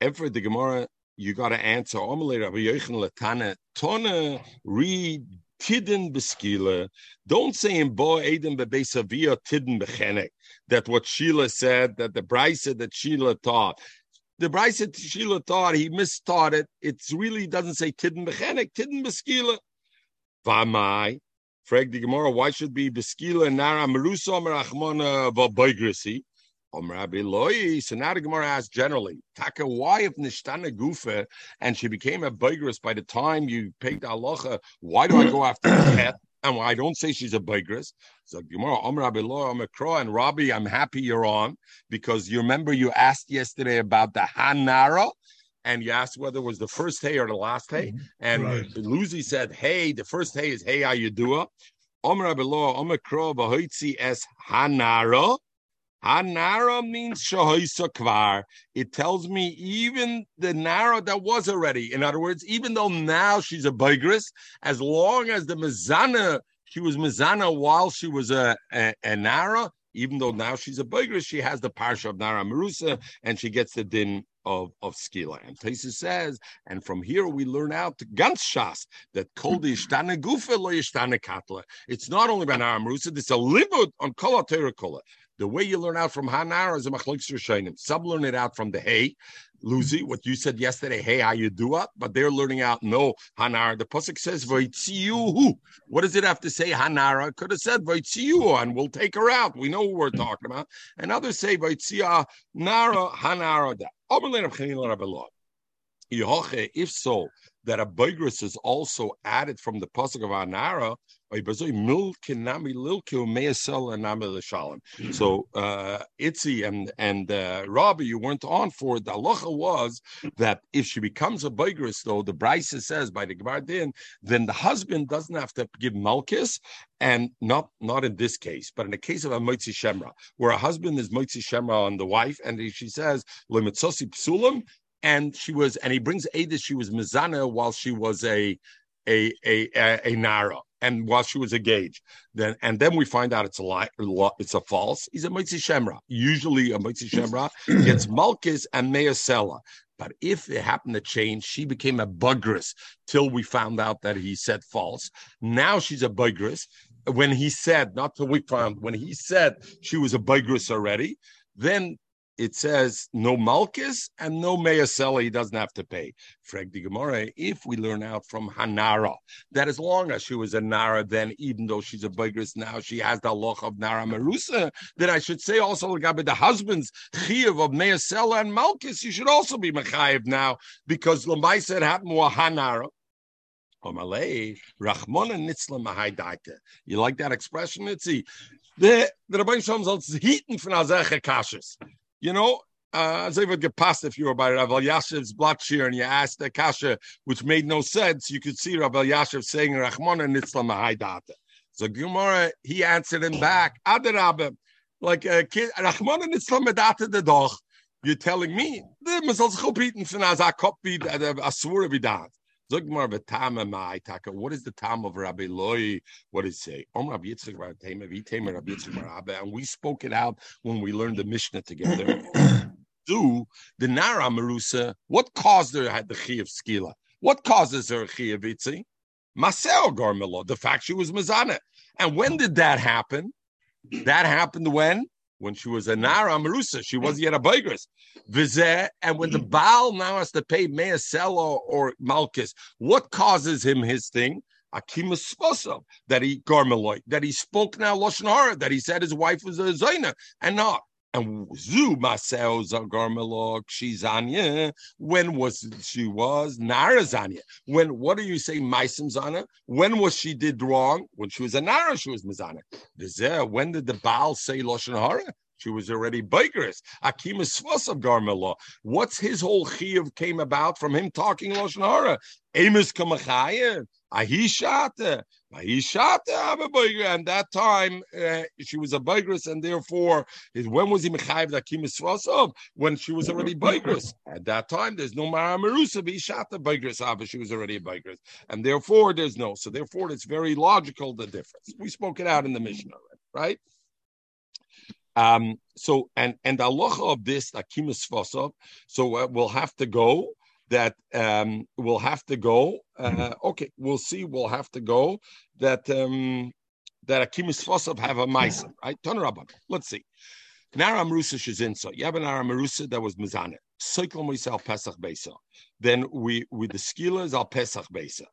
Ever the Gemara you got to answer. Omelei Rabbi Yochanan Latana Tona read tidin beskila. Don't say in bo eden bebesavia tidin bechenek. That what Shila said, that the brisa that Shila taught. The brisa Shila taught, he mistaught it. It really doesn't say tidin bechenek, tidin beskila. Vamai. Frag the Gemara, why should be beskila nara merusa merachmona v'boigrisi? Om Rabbi Loi. So now the Gemara asks generally, Taka, why if Nishtana Gufa and she became a Bigris by the time you paid the halacha, why do I go after cat? And I don't say she's a Bigris. So Gemara, Om Rabbi Loi, Om and Rabbi, I'm happy you're on because you remember you asked yesterday about the Hanara and you asked whether it was the first hay or the last hay. Mm-hmm. And right. Lucy said, Hey, the first hay is Hey, how you do it? Om Rabbi Loi, Om es Hanara. Hanara means shahoisa kvar. It tells me even the nara that was already. In other words, even though now she's a bigris, as long as the mezana, she was mezana while she was a, a, a nara, even though now she's a bigris, she has the parsha of nara marusa, and she gets the din of, of skila. And Taisa says, and from here we learn out ganz shas that kol gufa lo katla. It's not only about nara marusa, it's a libud on kol. The way you learn out from Hanar is a machlokes Rishonim. Some learn it out from the Hey, Luzi, what you said yesterday, hey, how you do it? But they're learning out no Hanar. The Pusik says Voitziyuhu. What does it have to say Hanara? Could have said Voitziyu, and we'll take her out. We know who we're talking about. And others say Voitziya Nara Hanara. If so, that a Bigris is also added from the Pusik of Anara, so uh, Itzi and and uh, Robbie, you weren't on for it. The halacha was that if she becomes a Bigris, though the Brisa says by the Gemara then the husband doesn't have to give Malkis, and not not in this case, but in the case of a Moitzi Shemra, where a husband is Moitzi Shemra on the wife, and she says Limitzosi Psulim, and she was, and he brings Ada, she was Mizana while she was a a a a, a Nara, and while she was engaged. Then and then we find out it's a lie, it's a false. He's a Mitzi Shemra. Usually a Mitzi Shemra gets Malkis and Measela. But if it happened to change, she became a bugris till we found out that he said false. Now she's a bugris. When he said, not till we found, when he said she was a bugris already, then it says no malchus and no measela, he doesn't have to pay. Frag the Gemara, if we learn out from Hanara, that as long as she was a Nara, then even though she's a Bigris now, she has the loch of Nara Marusa, then I should say also the husband's Chiv of measela and malchus, you should also be Mechayev now, because Lamai said happened to Hanara. You like that expression, Itzi? The the Rabbi Shalom soll heaten von Azeche Kashes. You know, uh, get past if you were by Rav Elyashiv's blood shear and you asked the kasha, which made no sense, you could see Rav Elyashiv saying Rachmona Nitzla Mahaidata. So Gemara, he answered him back, Adarabba, like a kid, Rachmona Nitzla Medata the doch. You're telling me the soll sich upbieten von as a Kopf wie a swore that. Sag mal, betame mai taka. What is the time of Rabbi Loi? What does it say? Om Rabbi Yitzchak Bar Tema, Vitema Rabbi Yitzchak Abba, and we spoke it out when we learned the Mishnah together. Do the Nara Marusa? What caused her had the chi of skila? What causes her chi of itzi? Masel Garmelo, the fact she was Mazana. And when did that happen? That happened when? When she was a Nara Marusa. She wasn't mm. yet a Bigris. Vizeh, and when the mm. Baal now has to pay Measel or, Malchus, what causes him his thing? Akimus Sposov, that he Garmeloy, that he spoke now Lashon Hara, that he said his wife was a Zaina and not. And zu maseo zagarmelok shizanya. When was she was narazanya? When what do you say maisim zana? When was she did wrong? When she was a nara, she was mizana. When did the Baal say lashon hara? She was already bikerous. Akimus Svos of Garmela. What's his whole chiyuv came about from him talking Lashon Hara? Amos Kamachaya. Ahishata. Ahishata And that time uh, she was a bigress, and therefore, when was he mechayiv the akimis svasov? When she was already bigress. At that time, there's no mara marusa bishata bigress ava. She was already a bigress, and therefore there's no. So therefore, it's very logical the difference. We spoke it out in the Mishnah, right? Um, so and and the halacha of this akimis svasov. So uh, we'll have to go that um, we'll have to go. Uh, okay, we'll see. We'll have to go that um, that Akimis Fosav have a Maisa, right? Tanarabban. Let's see. Nara Marusa Shazinsa. You have an that was Mizane. Cycle Moisal Pesach Besa. Then we with the skilas al Pesach Besa.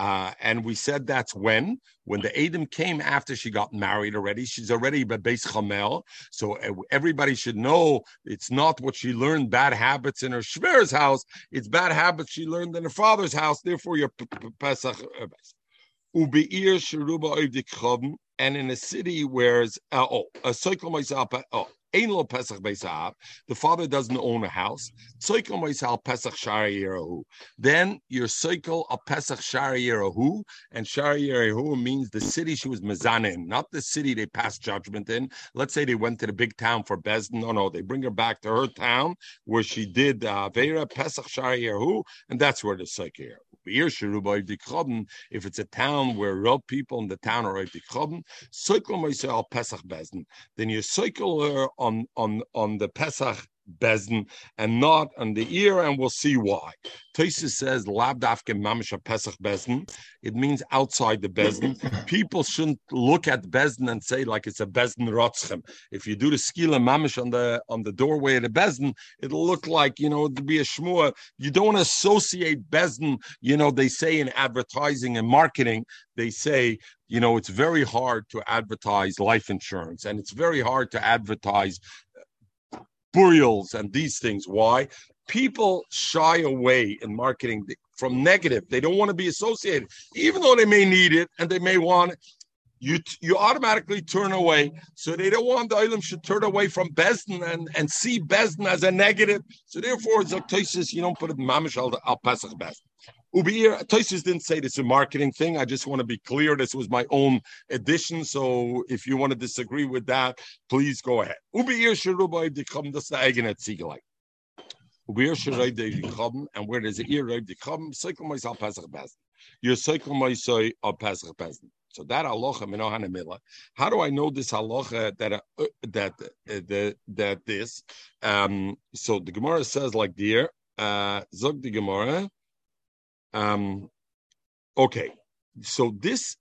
Uh, and we said that's when, when the Adam came after she got married already. She's already Beis Chamel. So uh, everybody should know it's not what she learned bad habits in her Shver's house. It's bad habits she learned in her father's house. Therefore, you're Pesach. Uh, and in a city where uh, oh, a cycle myself, oh, The father doesn't own a house. Then your cycle of Pesach Shari Yerahu, and Shari Yerahu means the city she was Mazanin, not the city they passed judgment in. Let's say they went to the big town for Bezdin. No, no, they bring her back to her town where she did uh, Vera Pesach Shari Yerahu, and that's where the cycle if it's a town where real people in the town are Pesach then you cycle her on on on the Pesach Bezdin and not on the ear, and we'll see why. Tosis says Labdafke Mamisha Pesach Bezdin. It means outside the Bezdin. People shouldn't look at Bezdin and say like it's a Bezdin Rotzchem. If you do the skila mamish on the on the doorway of the Bezdin, it'll look like you know to be a shmua. You don't associate Bezdin. You know they say in advertising and marketing, they say you know it's very hard to advertise life insurance and it's very hard to advertise burials and these things. Why? People shy away in marketing from negative. They don't want to be associated, even though they may need it and they may want it. You, you automatically turn away. So they don't want the Ilam should turn away from Besden and, and see Besden as a negative. So therefore, Zaktosis, you don't put it in Mamish al, Pesach Besden. Ubir, Tosis didn't say this is a marketing thing. I just want to be clear. This was my own addition. So if you want to disagree with that, please go ahead. Ubir Sherubai Dikham, the Eigenet Siegelite. Ubir Sherubai Dikham, and where there's a ear Raib Dikham, Cycle Moisal Pesach Bezin. Your Cycle Moisai of Pesach Bezin. So that halacha minohanamila. How do I know this halacha that uh, that uh, that that this? Um, so the Gemara says like dear, uh, zog the Gemara. Um, okay, so this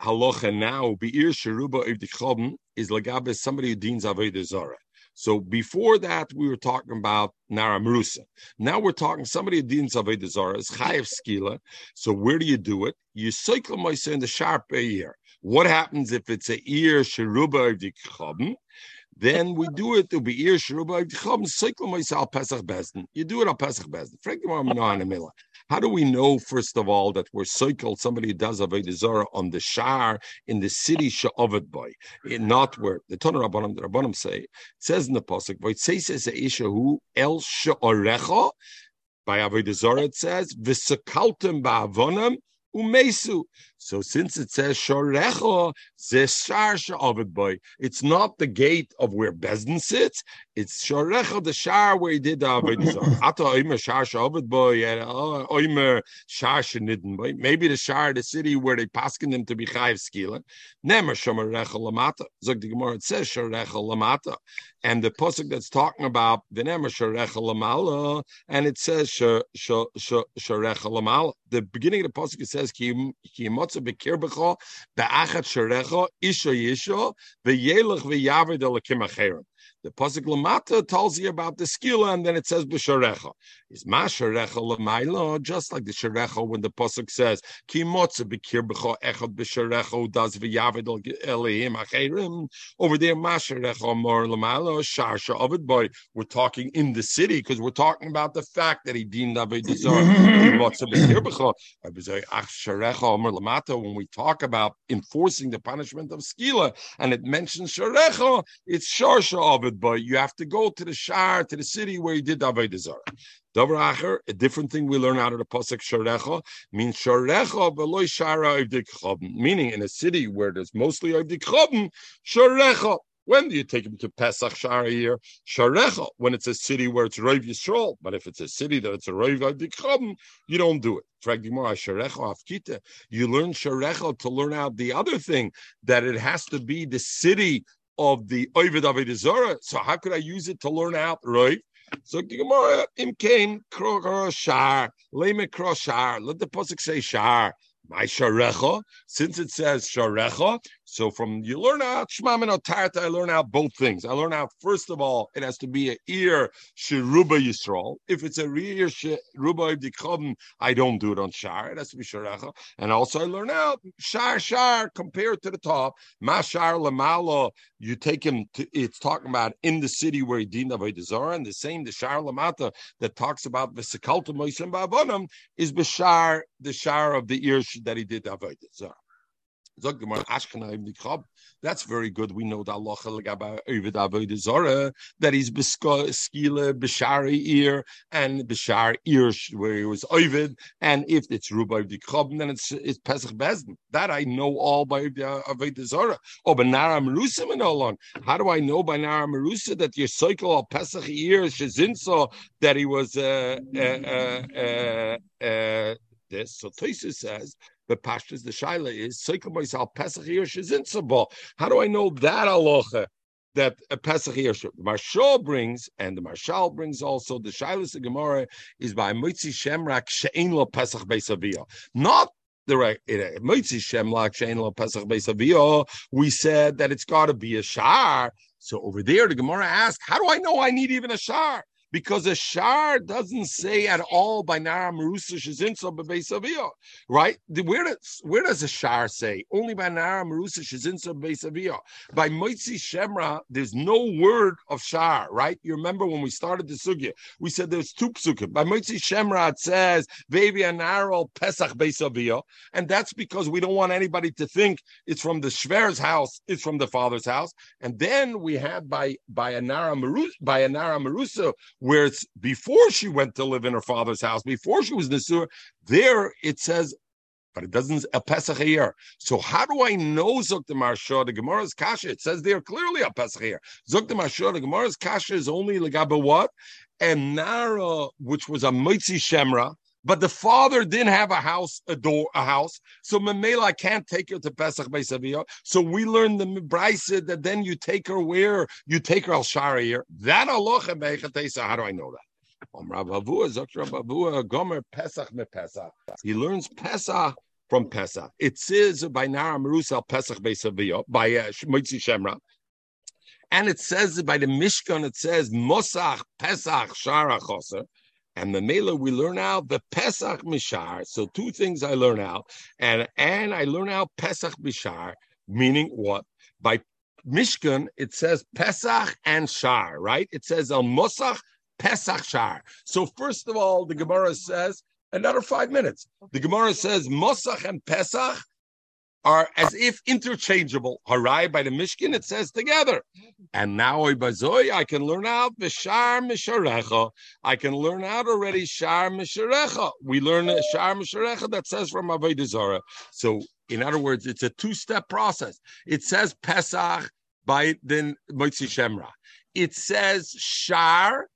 halacha now beir sheruba the is lagabe somebody who deans avodah zara. So before that, we were talking about Nara Marusa. Now we're talking somebody who deans avodah zara is chayev skila. So where do you do it? You cycle moisa in the sharp ear. What happens if it's a ear sheruba the then we do it to be ear sheruba cycle moisa pesach bezdin. You do it on pesach bezdin. Frankly, I'm not in the middle. How do we know, first of all, that we're cycled somebody does Avodah Zarah on the Shar in the city Sha'ovid boy, eh, not where the Ton Rabbanim, the Rabbanim say, says in the Pasuk, says who El Sha'orecha, by Avodah Zarah it says, V'sakaltem ba'avonam, umesu. So since it says Shorecho, boy, it's not the gate of where Bezdin sits, it's Shorecho, the Shar where he did the Avodah Ata Oimer Shar Sha'avid boy, and uh, Oimer Shar Shenidin boy. Maybe the Shar, the city where they paskin them to be Chayiv Skila. Nemer Shomerecho Lamata. Zog the Gemara, it says Shorecho Lamata. And the Pasuk that's talking about the Nemer Shorecho Lamala, and it says Shorecho Lamala. The beginning of the Pasuk it says, Ki bekirbecho be'achat sharecho isha yisho ve'yavid. The pasuk lamata tells you about the skila, and then it says b'sharecha. Is ma sharecha lamaila just like the sharecha when the pasuk says ki motze bekir b'cho echad b'sharecha does v'yavid elihim acherim. Over there, ma sharecha more lamaila shar sha'avid boy. We're talking in the city because we're talking about the fact that he deemed b'cho. When we talk about enforcing the punishment of skila, and it mentions sharecha, it's shar sha'avid but you have to go to the shar, to the city where he did Zarah. A different thing we learn out of the pasuk sharecha means sharecha v'loy shara avdik Meaning, in a city where there's mostly avdik chabim, sharecha. When do you take him to Pesach Shara year? Sharecha, when it's a city where it's Rav Yisrael. But if it's a city that it's a Rav Avdik you don't do it. You learn Sharecha to learn out the other thing, that it has to be the city of the Ovid Avodah Zorah. So how could I use it to learn out right? So the Gemara imkain krokar shar leme shar. Let the pasuk say shar. My sharecha, since it says sharecha, so from you learn out Shema Min Tarta, I learn out both things. I learn out first of all, it has to be an ear Sheruba Yisrael. If it's a ear Sheruba Dikhabim, I don't do it on Shar. It has to be Sharecha. And also I learn out Shar Shar compared to the top. Mashar Lamala, you take him to it's talking about in the city where he the Avodah and the same the Shar Lamata that talks about the Sekalta Moisim Ba'avonim is Bashar, the Shar of the ears that he did Avodah Zarah. That's very good. We know that Allah that he's beskile b'shari ear and b'shar ear where he was ovid, and if it's rubai dikrab, then it's it's pesach bezdin. That I know all by avodah zara. Oh, but nara merusa and How do I know by nara merusa that your cycle of pesach ear shezinsa that he was uh, uh, uh, uh, this? So Tosis says the pashtas, the shaila is yirshizinsabo. How do I know that aloha? That a Pesach Hirsch, the Marshal brings, and the Marshal brings also the Shilas Gemara is by Mitzi Shemrak Shein Lo Pesach Beisavia. Not the right uh, Mitzi Shemrak Shein Lo Pesach Beisavia. We said that it's got to be a shar. So over there, the Gemara asked, "How do I know I need even a shar?" Because a shar doesn't say at all by Nara Marusa Shazinso Bebeisavio, right? Where does where does a shar say? Only by Nara Marusa Shazinso Bebeisavio. By Moitzi Shemra, there's no word of shar, right? You remember when we started the sugya, we said there's two psukim. By Moitzi Shemra, it says Vevi Anaro Pesach Beisavio, and that's because we don't want anybody to think it's from the Shver's house, it's from the father's house. And then we have by by Anara Marusa by Anara Marusa where it's before she went to live in her father's house, before she was Nisur, there it says, but it doesn't a Pesach year. So how do I know Zuk the Marsha? The Gemara's Kasha, it says there clearly a Pesach a year. Zuk the Marsha, the Gemara's Kasha is only Legaba what? And Nara, which was a Mitzi Shemra, but the father didn't have a house, a door, a house. So Memela can't take her to Pesach Beisavia. So we learn the Brisa that then you take her where you take her al Sharir. That Allah How do I know that? He learns Pesach from Pesach. It says by Nara Marusal Pesach Beisavia by uh, Moitzi Shemra. And it says by the Mishkan, it says Mosach Pesach Shara Choser. And the Mela we learn out the Pesach Mishar. So two things I learn out. And and I learn out Pesach Mishar, meaning what? By Mishkan, it says Pesach and Shar, right? It says Al Mosach Pesach Shar. So first of all, the Gemara says, another five minutes. The Gemara says Mosach and Pesach are as if interchangeable. Harai by the Mishkan, it says together. And now I can learn out Shar Misharecha. I can learn out already Shar Misharecha. We learn Shar Misharecha that says from Avodah Zarah. So, in other words, it's a two-step process. It says Pesach by then Motzi Shemra. It says Shar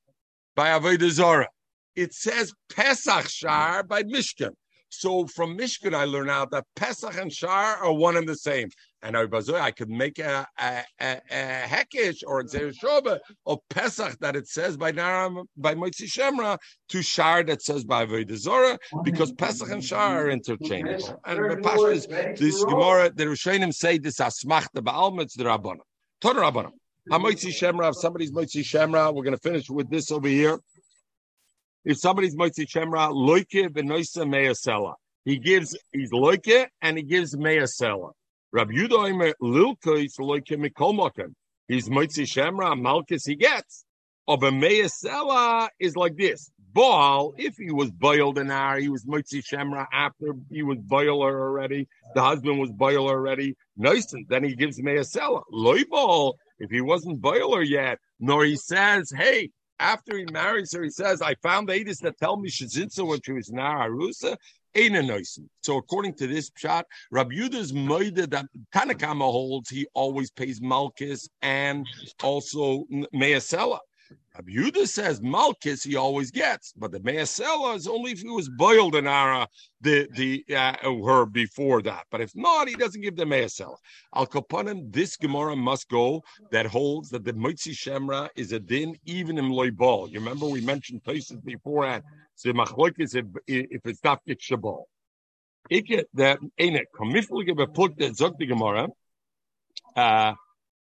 by Avodah Zarah. It says Pesach Shar by Mishkan. So from Mishkan, I learn out that Pesach and Shar are one and the same. And I could make a, a, a, a Hekesh or a Shoba of Pesach that it says by Naram, by Moitzi Shemra to Shar that says by Avodah because Pesach and Shar are interchangeable. And the Pasha this Gemara, the Rishonim say this Asmach the Baalma, it's the Rabbanah. Ton Rabbanah. Hamoitzi Shemra, if somebody's Moitzi Shemra, we're going to finish with this over here. If somebody's Moitzi Shemra, loike benoisa measela. He gives, he's loike and he gives measela. Rabbi Yudoimer lilko is loike mikolmokem. He's Moitzi Shemra, Malchus he gets. Of a measela is like this. Baal, if he was boiled in hour, he was Moitzi Shemra after he was boiler already. The husband was boiler already. Nice, then he gives measela. Loy Baal, if he wasn't boiler yet, nor he says, hey, after he marries her, he says, I found the Adis that tell me Shazitza when she was Nararusa. So according to this shot, Rabbi Yuda's moida that Tanakama holds, he always pays Malchus and also Measela. Rabbi Yehuda says Malchus he always gets, but the Measela is only if he was boiled in Ara the the uh, her before that. But if not, he doesn't give the Measela. Al Kapanim, this Gemara must go that holds that the Mitzi Shemra is a din even in Loibal. You remember we mentioned places beforehand. So Machlokes if if it's not Shabal. get that ain't it. A put that Zok the Gemara.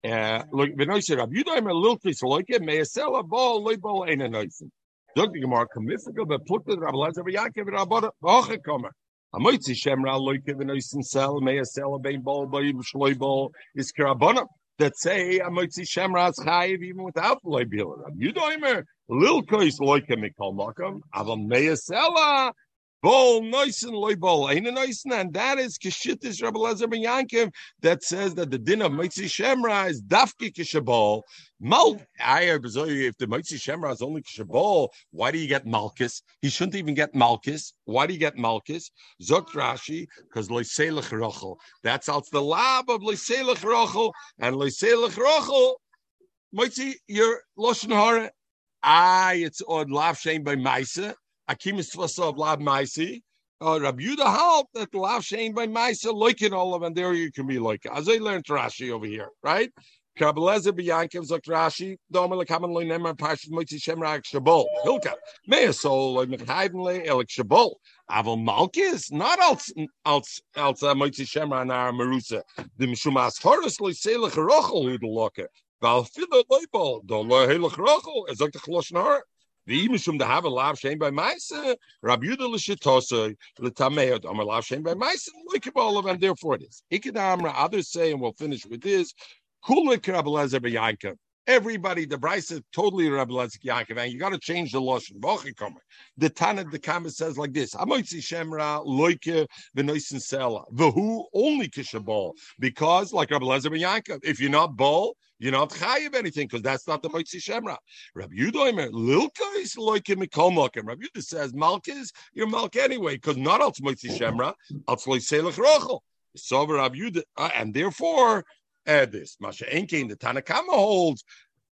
Uh, look, wenn euch Rab Yudah immer lilkis loike, meisela bol loy bol eine neusen. Dog die Gemara kamifika be put the Rab Lazar be Yaakov Rab Hoche kommer. Amoitzi shemra wenn euch sel meisela bein bol shloy bol is karabona. That say Amoitzi shemra is chayiv even without loy bil. Rab Yudah immer lilkis loike mikol makam, aber meisela Bol noisen loy bol ain't noisen, and that is kishittis Rabbi Lezer ben Yankiv that says that the din of Mitzi Shemra is dafki kishabol. Mal I if the Mitzi Shemra is only kishabol, why do you get Malchus? He shouldn't even get Malchus. Why do you get Malchus? Zok Rashi because loiselech rochel. That's out the lab of loiselech rochel and loiselech rochel. Mitzi, your loshen hara. Ah, it's odd lav shame by Maisa. Akim is of Lab Maisi. Uh, Rabbi Yudah help that Lav Shein by Maisa loik in all of and there you can be like as I learned Rashi over here, right? Kabbaleza biyankim zok Rashi domer lekamen loy nemer parshas moitzi shemrak shabol. Hilka measol loy mechayden le elik shabol. Aval malkis not als als als moitzi shemra nar marusa the mishumas horos loy selech rochel hu de loke val filo loy bol do loy helech rochel ezok de chloshn har the mishum to have a lav shame by Maisa, Rabbi l'shitosa l'tameot amar lav shame by Maisa l'ikibolav, and therefore it is. Ikidamra. Others say, and we'll finish with this. Kulik Rabbi Lezer. Everybody, the Bryce is totally Rabbi Lezer Yankov, and you got to change the lashon. The Tana the Kama says like this: Amoitzi Shemra loike v'noisin sela v'hu only kishabal because like Rabbi Lezer b'Yankov, if you're not ball you're not chayiv anything because that's not the Moitzi Shemra. Rabbi Yudoimer, Lilka is like Mikol Mokim. Rabbi Yudah says, Malkis, you're Malk anyway, because not al Moitzi Shemra, al Selech Rochel. So Rabbi Yudah, uh, and therefore, uh, this Masha Enkein, the Tanakama holds.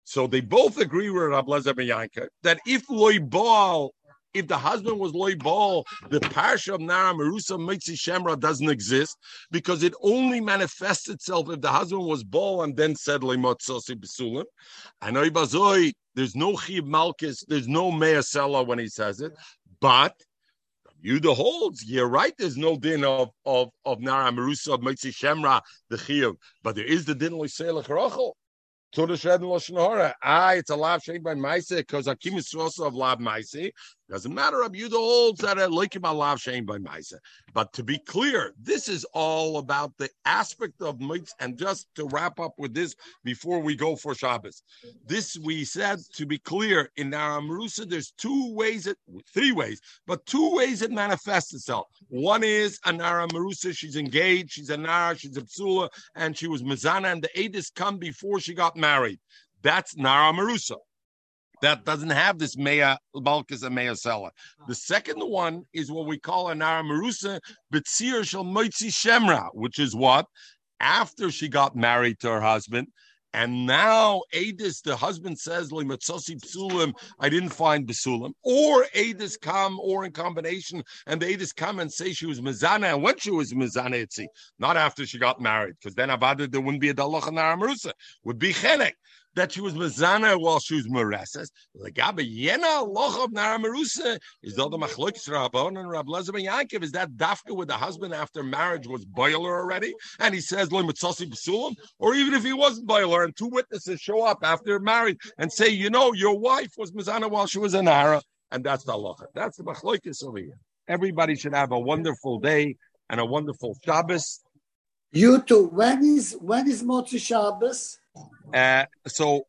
So they both agree with Rabbi Lezer Yanka that if loy baal if the husband was loy ball, the parsha of Nara Marusa Mitzi Shemra doesn't exist because it only manifests itself if the husband was ball and then said Lemotzosi Besulim. I know Ibazoi, there's no Chib Malchus, there's no Measela when he says it, but Yuda holds, you're right, there's no din of of of Nara Marusa of Mitzi Shemra, the Chiyuv, but there is the din of Loiselech Rachel. Ah, it's a lav shade by Maise because Akim is also of lav Maise. Doesn't matter. Rabbi Yehuda holds that leikim alav shein by Maisa. But to be clear, this is all about the aspect of mitzvah. And just to wrap up with this before we go for Shabbos, this we said to be clear in our Amrusa, there's two ways, it, three ways, but two ways it manifests itself. One is a Nara Marusa, she's engaged, she's a Nara, she's a Psula, and she was mizana. and the Adis come before she got married. That's Nara Marusa that doesn't have this Mea Balkis and Mea Sela. The uh-huh. second one is what we call an Aramarusa Betzir Shal Moitzi Shemra, which is what? After she got married to her husband, and now Adis, the husband says, psulim, I didn't find Basulim. Or Adis come, or in combination, and the Adis come and say she was Mizana, and when she was Mizana, it's not after she got married, because then Avada, there wouldn't be a Dalach and Aramarusa, would be Chenek that she was Mazana while she was Mereses. Legabe Yena Lochav Nara Merusa is the Machlokes Rabbon and Rab Lezer Yankov. Is that Dafka with the husband after marriage was boiler already? And he says, Lo Mitzasi Basulam, or even if he wasn't boiler and two witnesses show up after married and say, you know, your wife was Mazana while she was a Nara, and that's the Locha. That's the Machlokes over here. Everybody should have a wonderful day and a wonderful Shabbos. You too. When is when is Motzi Shabbos? Uh, so